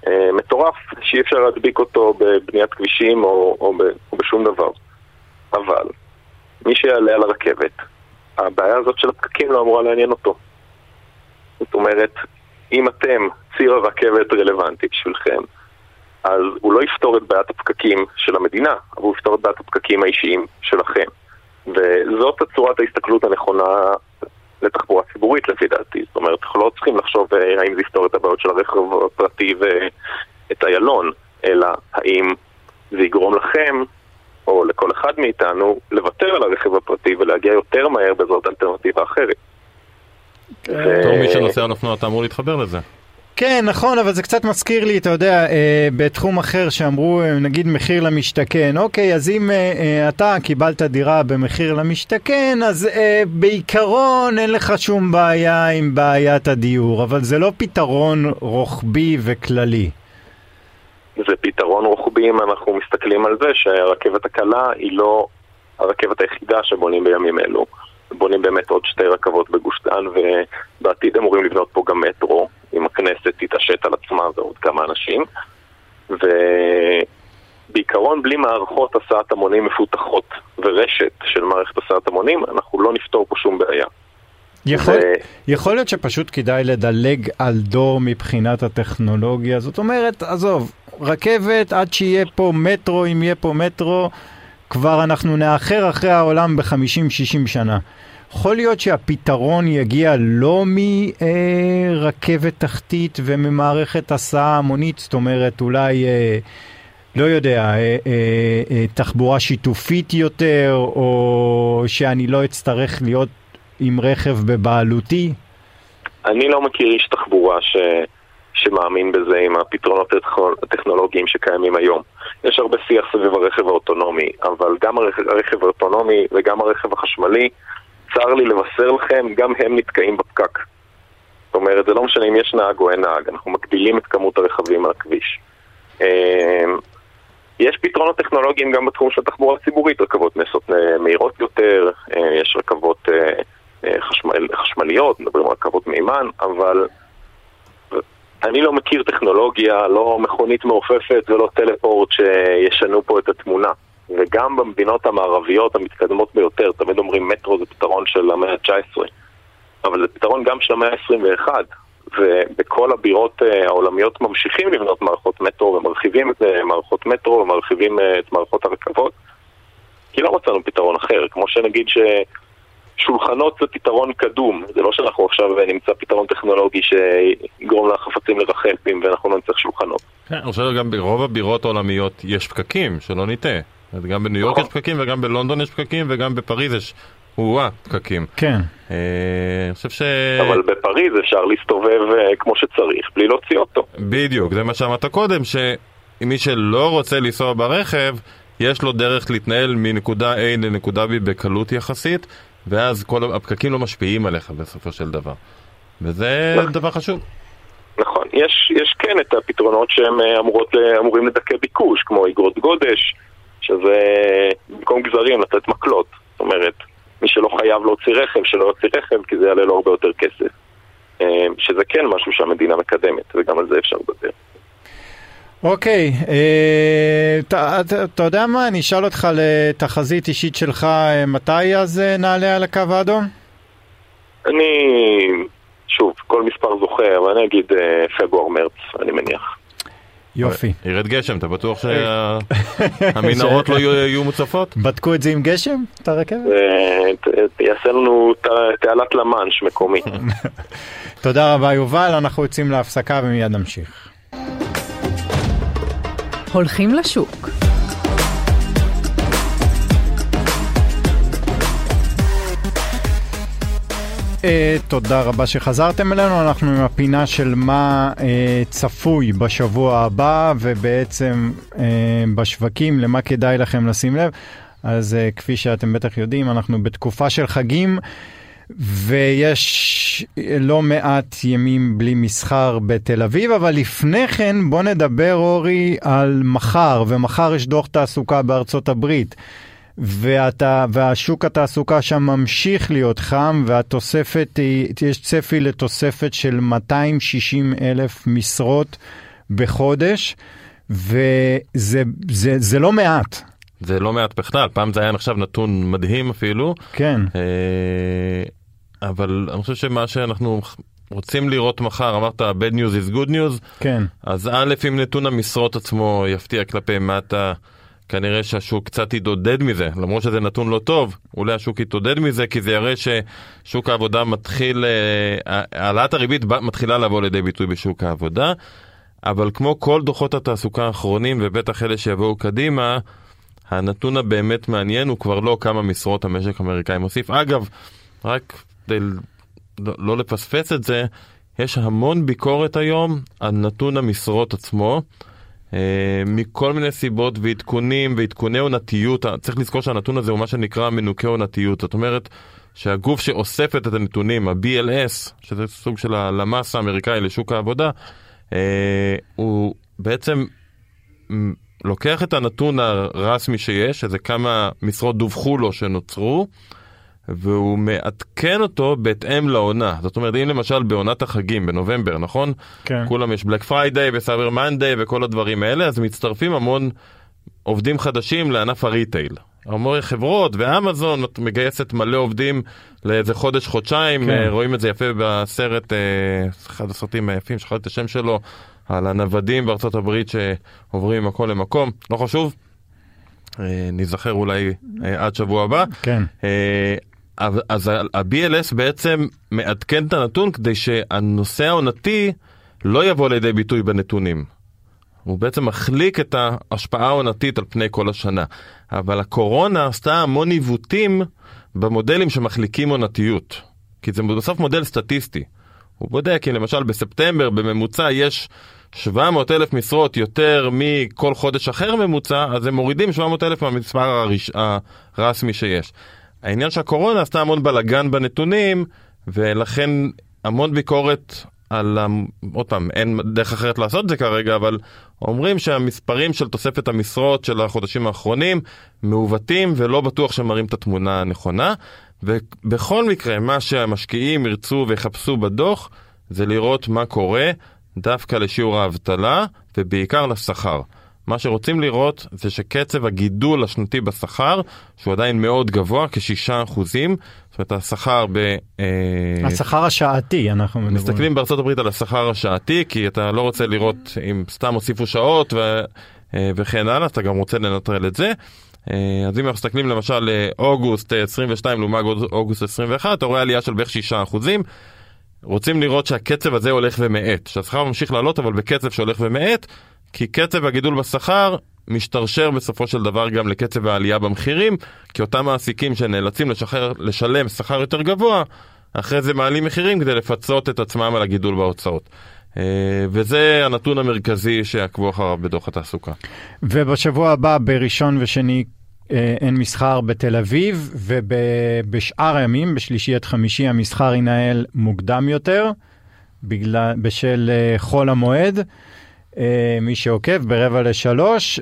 אה, מטורף, שאי אפשר להדביק אותו בבניית כבישים או, או, ב, או בשום דבר. אבל מי שיעלה על הרכבת, הבעיה הזאת של הפקקים לא אמורה לעניין אותו. זאת אומרת, אם אתם ציר הרכבת רלוונטי בשבילכם, אז הוא לא יפתור את בעיית הפקקים של המדינה, אבל הוא יפתור את בעיית הפקקים האישיים שלכם. וזאת צורת ההסתכלות הנכונה לתחבורה ציבורית לפי דעתי. זאת אומרת, אנחנו לא צריכים לחשוב אה, האם זה יפתור את הבעיות של הרכב הפרטי ואת איילון, אלא האם זה יגרום לכם, או לכל אחד מאיתנו, לוותר על הרכב הפרטי ולהגיע יותר מהר בעזרת אלטרנטיבה אחרת. בתור מי שנוסע על אופנוע אתה אמור להתחבר לזה. כן, נכון, אבל זה קצת מזכיר לי, אתה יודע, אה, בתחום אחר שאמרו, אה, נגיד מחיר למשתכן. אוקיי, אז אם אה, אתה קיבלת דירה במחיר למשתכן, אז בעיקרון אין לך שום בעיה עם בעיית הדיור, אבל זה לא פתרון רוחבי וכללי. זה פתרון רוחבי אם אנחנו מסתכלים על זה שהרכבת הקלה היא לא הרכבת היחידה שבונים בימים אלו. בונים באמת עוד שתי רכבות בגוש דן, ובעתיד אמורים לבנות פה גם מטרו, אם הכנסת תתעשת על עצמה ועוד כמה אנשים. ובעיקרון, בלי מערכות הסעת המונים מפותחות ורשת של מערכת הסעת המונים, אנחנו לא נפתור פה שום בעיה. יכול, ו... יכול להיות שפשוט כדאי לדלג על דור מבחינת הטכנולוגיה, זאת אומרת, עזוב, רכבת עד שיהיה פה מטרו, אם יהיה פה מטרו, כבר אנחנו נאחר אחרי העולם ב-50-60 שנה. יכול להיות שהפתרון יגיע לא מרכבת תחתית וממערכת הסעה המונית, זאת אומרת אולי, אה, לא יודע, אה, אה, תחבורה שיתופית יותר, או שאני לא אצטרך להיות עם רכב בבעלותי? אני לא מכיר איש תחבורה ש... שמאמין בזה עם הפתרונות הטכנולוגיים שקיימים היום. יש הרבה שיח סביב הרכב האוטונומי, אבל גם הרכב האוטונומי וגם הרכב החשמלי, צר לי לבשר לכם, גם הם נתקעים בפקק. זאת אומרת, זה לא משנה אם יש נהג או אין נהג, אנחנו מגדילים את כמות הרכבים על הכביש. אמ, יש פתרונות טכנולוגיים גם בתחום של התחבורה הציבורית, רכבות נעשות מהירות יותר, אה, יש רכבות אה, אה, חשמל, חשמליות, מדברים על רכבות מימן, אבל אני לא מכיר טכנולוגיה, לא מכונית מעופפת ולא טלפורט שישנו פה את התמונה. וגם במדינות המערביות המתקדמות ביותר, תמיד אומרים מטרו זה פתרון של המאה ה-19, אבל זה פתרון גם של המאה ה-21, ובכל הבירות אה, העולמיות ממשיכים לבנות מערכות מטרו ומרחיבים את אה, מערכות מטרו ומרחיבים אה, את מערכות הרכבות, כי לא מצאנו פתרון אחר, כמו שנגיד ש... שולחנות זה פתרון קדום, זה לא שאנחנו עכשיו נמצא פתרון טכנולוגי שיגרום לחפצים לרחפים ואנחנו לא נצטרך שולחנות. כן, אני חושב שגם ברוב הבירות העולמיות יש פקקים, שלא נטעה. גם בניו יורק נכון. יש פקקים וגם בלונדון יש פקקים וגם בפריז יש, או-אה, פקקים. כן. אה, אני חושב ש... אבל בפריז אפשר להסתובב אה, כמו שצריך בלי להוציא אותו. בדיוק, זה מה שאמרת קודם, שמי שלא רוצה לנסוע ברכב, יש לו דרך להתנהל מנקודה A לנקודה B בקלות יחסית, ואז כל הפקקים לא משפיעים עליך בסופו של דבר. וזה נכון. דבר חשוב. נכון, יש, יש כן את הפתרונות שהם אה, אמורות, ל- אמורים לדכא ביקוש, כמו אגרות גודש, שזה במקום גזרים לתת מקלות. זאת אומרת, מי שלא חייב להוציא רכב, שלא יוציא רכב, כי זה יעלה לו הרבה יותר כסף. אה, שזה כן משהו שהמדינה מקדמת, וגם על זה אפשר לדבר. אוקיי, אה, אתה- יודע מה? אני אשאל אותך לתחזית אישית שלך, אה, מתי אז אה, נעלה על הקו האדום? אני, שוב, כל מספר זוכה, אבל אני אגיד פברואר-מרץ, אני מניח. יופי. ירד גשם, אתה בטוח שהמנהרות לא יהיו מוצפות? בדקו את זה עם גשם? את הרכבת? יעשה לנו תעלת למאנש מקומי. תודה רבה יובל, אנחנו יוצאים להפסקה ומיד נמשיך. הולכים לשוק. Uh, תודה רבה שחזרתם אלינו, אנחנו עם הפינה של מה uh, צפוי בשבוע הבא ובעצם uh, בשווקים, למה כדאי לכם לשים לב. אז uh, כפי שאתם בטח יודעים, אנחנו בתקופה של חגים ויש לא מעט ימים בלי מסחר בתל אביב, אבל לפני כן בוא נדבר אורי על מחר, ומחר יש דוח תעסוקה בארצות הברית. ואתה, והשוק התעסוקה שם ממשיך להיות חם, והתוספת, יש צפי לתוספת של 260 אלף משרות בחודש, וזה זה, זה לא מעט, זה לא מעט בכלל, פעם זה היה נחשב נתון מדהים אפילו, כן, אה, אבל אני חושב שמה שאנחנו רוצים לראות מחר, אמרת bad news is good news, כן, אז א', אם נתון המשרות עצמו יפתיע כלפי מטה, כנראה שהשוק קצת יתעודד מזה, למרות שזה נתון לא טוב, אולי השוק יתעודד מזה, כי זה יראה ששוק העבודה מתחיל, אה, העלאת הריבית מתחילה לבוא לידי ביטוי בשוק העבודה, אבל כמו כל דוחות התעסוקה האחרונים, ובטח אלה שיבואו קדימה, הנתון הבאמת מעניין הוא כבר לא כמה משרות המשק האמריקאי מוסיף. אגב, רק כדי לא, לא לפספס את זה, יש המון ביקורת היום על נתון המשרות עצמו, אה, מכל מיני סיבות ועדכונים ועדכוני עונתיות. צריך לזכור שהנתון הזה הוא מה שנקרא מנוקי עונתיות. זאת אומרת שהגוף שאוספת את הנתונים, ה-BLS, שזה סוג של הלמ"ס האמריקאי לשוק העבודה, אה, הוא בעצם לוקח את הנתון הרשמי שיש, שזה כמה משרות דווחו לו שנוצרו, והוא מעדכן אותו בהתאם לעונה. זאת אומרת, אם למשל בעונת החגים, בנובמבר, נכון? כן. כולם יש Black Friday ו Cyber Monday וכל הדברים האלה, אז מצטרפים המון עובדים חדשים לענף ה retail. המון חברות ואמזון מגייסת מלא עובדים לאיזה חודש, חודשיים, כן. אה, רואים את זה יפה בסרט, אה, אחד הסרטים היפים, שכחתי את השם שלו, על הנוודים בארצות הברית שעוברים ממקום למקום, לא חשוב, אה, ניזכר אולי עד שבוע הבא. כן, אז- ה-BLS בעצם מעדכן את הנתון כדי שהנושא העונתי לא יבוא לידי ביטוי בנתונים. הוא בעצם מחליק את ההשפעה העונתית על פני כל השנה. אבל הקורונה עשתה המון עיוותים במודלים שמחליקים עונתיות. כי זה בסוף מודל סטטיסטי. הוא בודק אם למשל בספטמבר בממוצע יש 700 אלף משרות יותר מכל חודש אחר ממוצע, אז הם מורידים 700 אלף מהמספר הרש... הרשמי שיש. העניין שהקורונה עשתה המון בלאגן בנתונים, ולכן המון ביקורת על, עוד פעם, אין דרך אחרת לעשות את זה כרגע, אבל אומרים שהמספרים של תוספת המשרות של החודשים האחרונים מעוותים ולא בטוח שמראים את התמונה הנכונה. ובכל מקרה, מה שהמשקיעים ירצו ויחפשו בדוח, זה לראות מה קורה דווקא לשיעור האבטלה ובעיקר לשכר. מה שרוצים לראות זה שקצב הגידול השנתי בשכר, שהוא עדיין מאוד גבוה, כשישה אחוזים, זאת אומרת השכר ב... אה, השכר השעתי אנחנו מדברים. מסתכלים בארצות הברית על השכר השעתי, כי אתה לא רוצה לראות אם סתם הוסיפו שעות ו... אה, וכן הלאה, אתה גם רוצה לנטרל את זה. אה, אז אם אנחנו מסתכלים למשל לאוגוסט 22 לעומת אוגוסט 21, אתה רואה עלייה של בערך 6 אחוזים. רוצים לראות שהקצב הזה הולך ומאט, שהשכר ממשיך לעלות אבל בקצב שהולך ומאט, כי קצב הגידול בשכר משתרשר בסופו של דבר גם לקצב העלייה במחירים, כי אותם מעסיקים שנאלצים לשחרר, לשלם שכר יותר גבוה, אחרי זה מעלים מחירים כדי לפצות את עצמם על הגידול בהוצאות. אה, וזה הנתון המרכזי שיעקבו אחריו בדוח התעסוקה. ובשבוע הבא, בראשון ושני, אה, אין מסחר בתל אביב, ובשאר הימים, בשלישי עד חמישי, המסחר ינהל מוקדם יותר, בגלל, בשל אה, חול המועד. מי שעוקב ברבע לשלוש,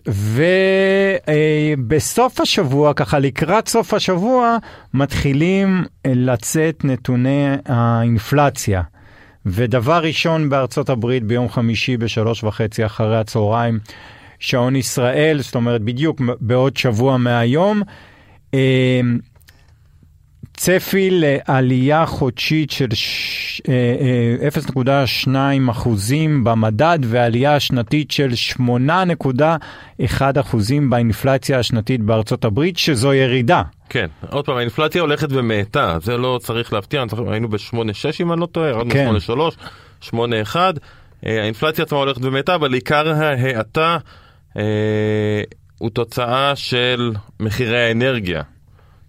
ובסוף השבוע, ככה לקראת סוף השבוע, מתחילים לצאת נתוני האינפלציה. ודבר ראשון בארצות הברית ביום חמישי בשלוש וחצי אחרי הצהריים, שעון ישראל, זאת אומרת בדיוק בעוד שבוע מהיום, אה, צפי לעלייה חודשית של 0.2 אה, אה, אחוזים במדד ועלייה שנתית של 8.1 אחוזים באינפלציה השנתית בארצות הברית, שזו ירידה. כן, עוד פעם, האינפלציה הולכת ומאטה, זה לא צריך להפתיע, היינו ב-8.6 אם אני לא טועה, ירדנו כן. 8.3, 8.1, האינפלציה עצמה הולכת ומאטה, אבל עיקר ההאטה אה, הוא תוצאה של מחירי האנרגיה.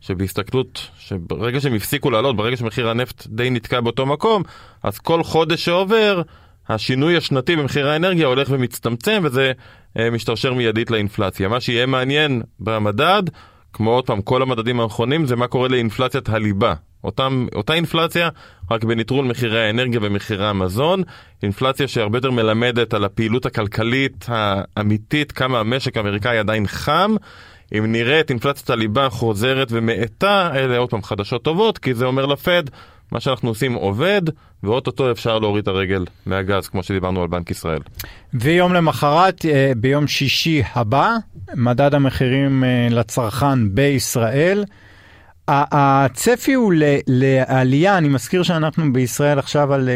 שבהסתכלות, שברגע שהם הפסיקו לעלות, ברגע שמחיר הנפט די נתקע באותו מקום, אז כל חודש שעובר, השינוי השנתי במחיר האנרגיה הולך ומצטמצם, וזה אה, משתרשר מיידית לאינפלציה. מה שיהיה מעניין במדד, כמו עוד פעם, כל המדדים האחרונים, זה מה קורה לאינפלציית הליבה. אותם, אותה אינפלציה, רק בנטרול מחירי האנרגיה ומחירי המזון, אינפלציה שהרבה יותר מלמדת על הפעילות הכלכלית האמיתית, כמה המשק האמריקאי עדיין חם, אם נראה את אינפלציית הליבה חוזרת ומאטה, אלה עוד פעם חדשות טובות, כי זה אומר לפד, מה שאנחנו עושים עובד, ואו-טו-טו אפשר להוריד את הרגל מהגז, כמו שדיברנו על בנק ישראל. ויום למחרת, אה, ביום שישי הבא, מדד המחירים אה, לצרכן בישראל. הצפי הוא לעלייה, אני מזכיר שאנחנו בישראל עכשיו על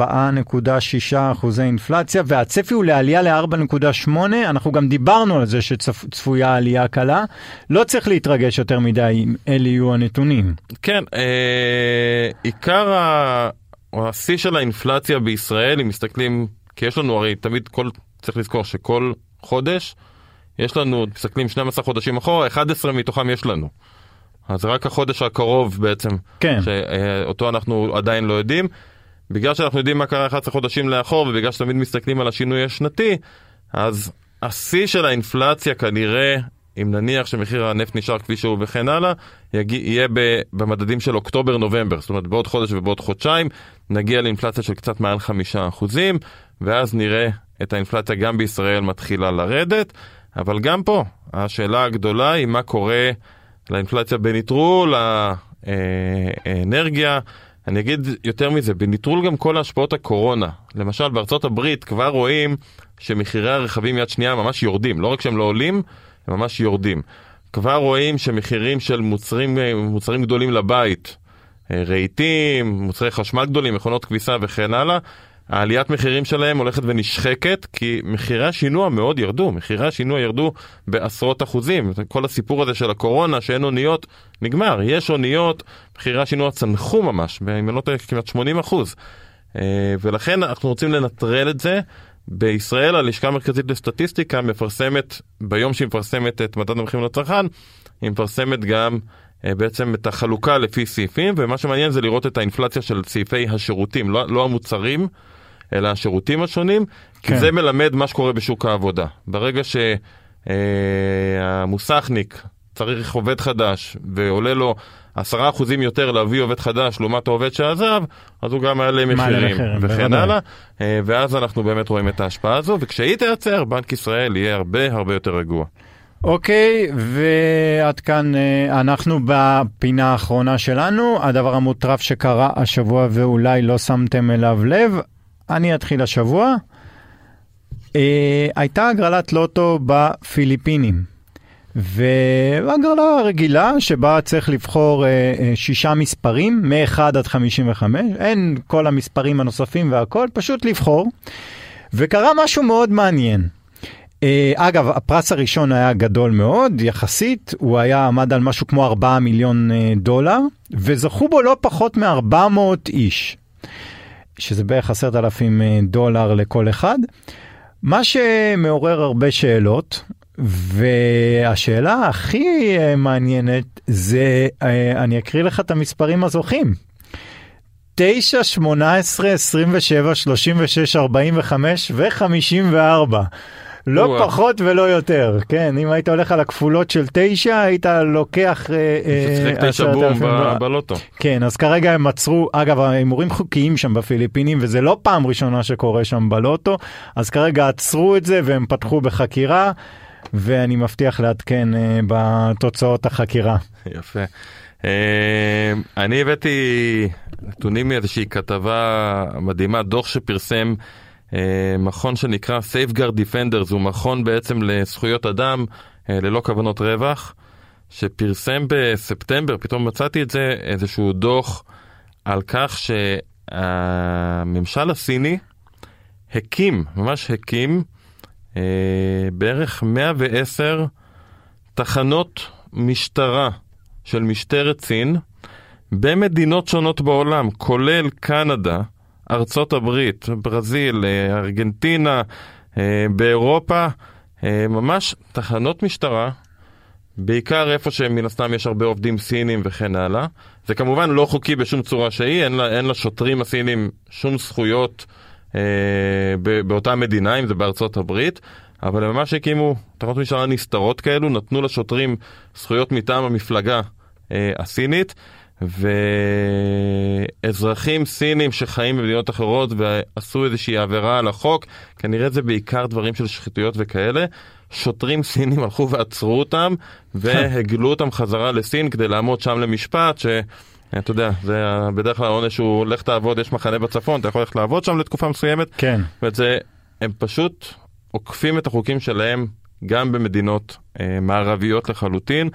4.6 אה, אחוזי אינפלציה, והצפי הוא לעלייה ל-4.8, אנחנו גם דיברנו על זה שצפויה עלייה קלה, לא צריך להתרגש יותר מדי אם אלה יהיו הנתונים. כן, אה, עיקר השיא של האינפלציה בישראל, אם מסתכלים, כי יש לנו הרי תמיד כל, צריך לזכור שכל חודש, יש לנו, מסתכלים 12 חודשים אחורה, 11 מתוכם יש לנו. אז רק החודש הקרוב בעצם, כן. שאותו אנחנו עדיין לא יודעים. בגלל שאנחנו יודעים מה קרה 11 חודשים לאחור ובגלל שתמיד מסתכלים על השינוי השנתי, אז השיא של האינפלציה כנראה, אם נניח שמחיר הנפט נשאר כפי שהוא וכן הלאה, יגיע, יהיה במדדים של אוקטובר-נובמבר, זאת אומרת בעוד חודש ובעוד חודשיים נגיע לאינפלציה של קצת מעל חמישה אחוזים, ואז נראה את האינפלציה גם בישראל מתחילה לרדת, אבל גם פה השאלה הגדולה היא מה קורה לאינפלציה בניטרול האנרגיה. אני אגיד יותר מזה, בניטרול גם כל השפעות הקורונה. למשל, בארצות הברית כבר רואים שמחירי הרכבים יד שנייה ממש יורדים. לא רק שהם לא עולים, הם ממש יורדים. כבר רואים שמחירים של מוצרים, מוצרים גדולים לבית, רהיטים, מוצרי חשמל גדולים, מכונות כביסה וכן הלאה, העליית מחירים שלהם הולכת ונשחקת כי מחירי השינוע מאוד ירדו, מחירי השינוע ירדו בעשרות אחוזים. כל הסיפור הזה של הקורונה שאין אוניות נגמר, יש אוניות, מחירי השינוע צנחו ממש, אם לא טועה כמעט 80 אחוז. אה, ולכן אנחנו רוצים לנטרל את זה. בישראל הלשכה המרכזית לסטטיסטיקה מפרסמת, ביום שהיא מפרסמת את מדד המחירים לצרכן, היא מפרסמת גם בעצם את החלוקה לפי סעיפים, ומה שמעניין זה לראות את האינפלציה של סעיפי השירותים, לא, לא המוצרים. אלא השירותים השונים, כן. כי זה מלמד מה שקורה בשוק העבודה. ברגע שהמוסכניק אה, צריך עובד חדש ועולה לו עשרה אחוזים יותר להביא עובד חדש לעומת העובד שעזב, אז הוא גם מעלה מחירים וכן הלאה, אה, ואז אנחנו באמת רואים את ההשפעה הזו, וכשהיא תייצר, בנק ישראל יהיה הרבה הרבה יותר רגוע. אוקיי, ועד כאן אה, אנחנו בפינה האחרונה שלנו. הדבר המוטרף שקרה השבוע ואולי לא שמתם אליו לב, אני אתחיל השבוע. אה, הייתה הגרלת לוטו בפיליפינים. והגרלה רגילה שבה צריך לבחור אה, אה, שישה מספרים, מ-1 עד 55, אין כל המספרים הנוספים והכל, פשוט לבחור. וקרה משהו מאוד מעניין. אה, אגב, הפרס הראשון היה גדול מאוד, יחסית, הוא היה עמד על משהו כמו 4 מיליון אה, דולר, וזכו בו לא פחות מ-400 איש, שזה בערך 10,000 אה, דולר לכל אחד. מה שמעורר הרבה שאלות, והשאלה הכי מעניינת זה, אני אקריא לך את המספרים הזוכים. 9, 18, 27, 36, 45 ו-54. לא. פחות ולא יותר, כן, אם היית הולך על הכפולות של 9, היית לוקח... אה, אה, ששיחק תשע 10,000 בום דולר. ב- בלוטו. כן, אז כרגע הם עצרו, אגב, ההימורים חוקיים שם בפיליפינים, וזה לא פעם ראשונה שקורה שם בלוטו, אז כרגע עצרו את זה והם פתחו בחקירה, ואני מבטיח לעדכן אה, בתוצאות החקירה. יפה. אה, אני הבאתי נתונים מאיזושהי כתבה מדהימה, דוח שפרסם אה, מכון שנקרא Safeguard Defenders, הוא מכון בעצם לזכויות אדם אה, ללא כוונות רווח, שפרסם בספטמבר, פתאום מצאתי את זה, איזשהו דוח על כך שהממשל הסיני הקים, ממש הקים, אה, בערך 110 תחנות משטרה של משטרת סין במדינות שונות בעולם, כולל קנדה, ארצות הברית, ברזיל, אה, ארגנטינה, אה, באירופה, אה, ממש תחנות משטרה, בעיקר איפה שמן הסתם יש הרבה עובדים סינים וכן הלאה. זה כמובן לא חוקי בשום צורה שהיא, אין, לה, אין לשוטרים הסינים שום זכויות אה, באותה מדינה, אם זה בארצות הברית, אבל הם ממש הקימו תחנות משטרה נסתרות כאלו, נתנו לשוטרים זכויות מטעם המפלגה אה, הסינית, ואזרחים סינים שחיים במדינות אחרות ועשו איזושהי עבירה על החוק, כנראה זה בעיקר דברים של שחיתויות וכאלה. שוטרים סינים הלכו ועצרו אותם והגלו אותם חזרה לסין כדי לעמוד שם למשפט, ש... אתה יודע, זה בדרך כלל העונש הוא לך תעבוד, יש מחנה בצפון, אתה יכול ללכת לעבוד שם לתקופה מסוימת, כן, וזה, הם פשוט עוקפים את החוקים שלהם גם במדינות אה, מערביות לחלוטין.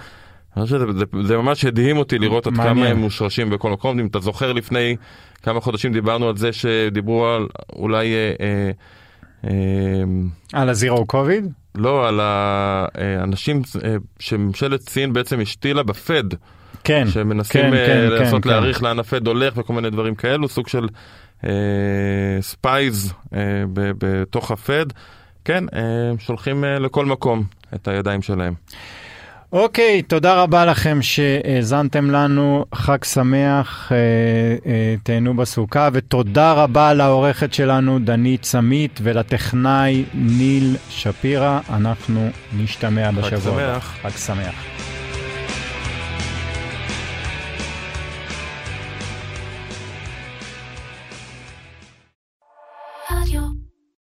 שזה זה, זה ממש הדהים אותי לראות עד מעניין. כמה הם מושרשים בכל מקום. אם אתה זוכר לפני כמה חודשים דיברנו על זה שדיברו על אולי, אה, אה, אה, על הזירו קוביד? לא, על האנשים אה, שממשלת סין בעצם השתילה בפד. כן, שמנסים כן, אה, כן, לנסות כן, להעריך לאן הפד הולך וכל מיני דברים כאלו, סוג של spies בתוך הפד. כן, אה, שולחים אה, לכל מקום את הידיים שלהם. אוקיי, תודה רבה לכם שהאזנתם לנו, חג שמח, אה, אה, תהנו בסוכה, ותודה רבה לעורכת שלנו דנית סמית ולטכנאי ניל שפירא, אנחנו נשתמע בשבוע הבא. שמח. חג שמח.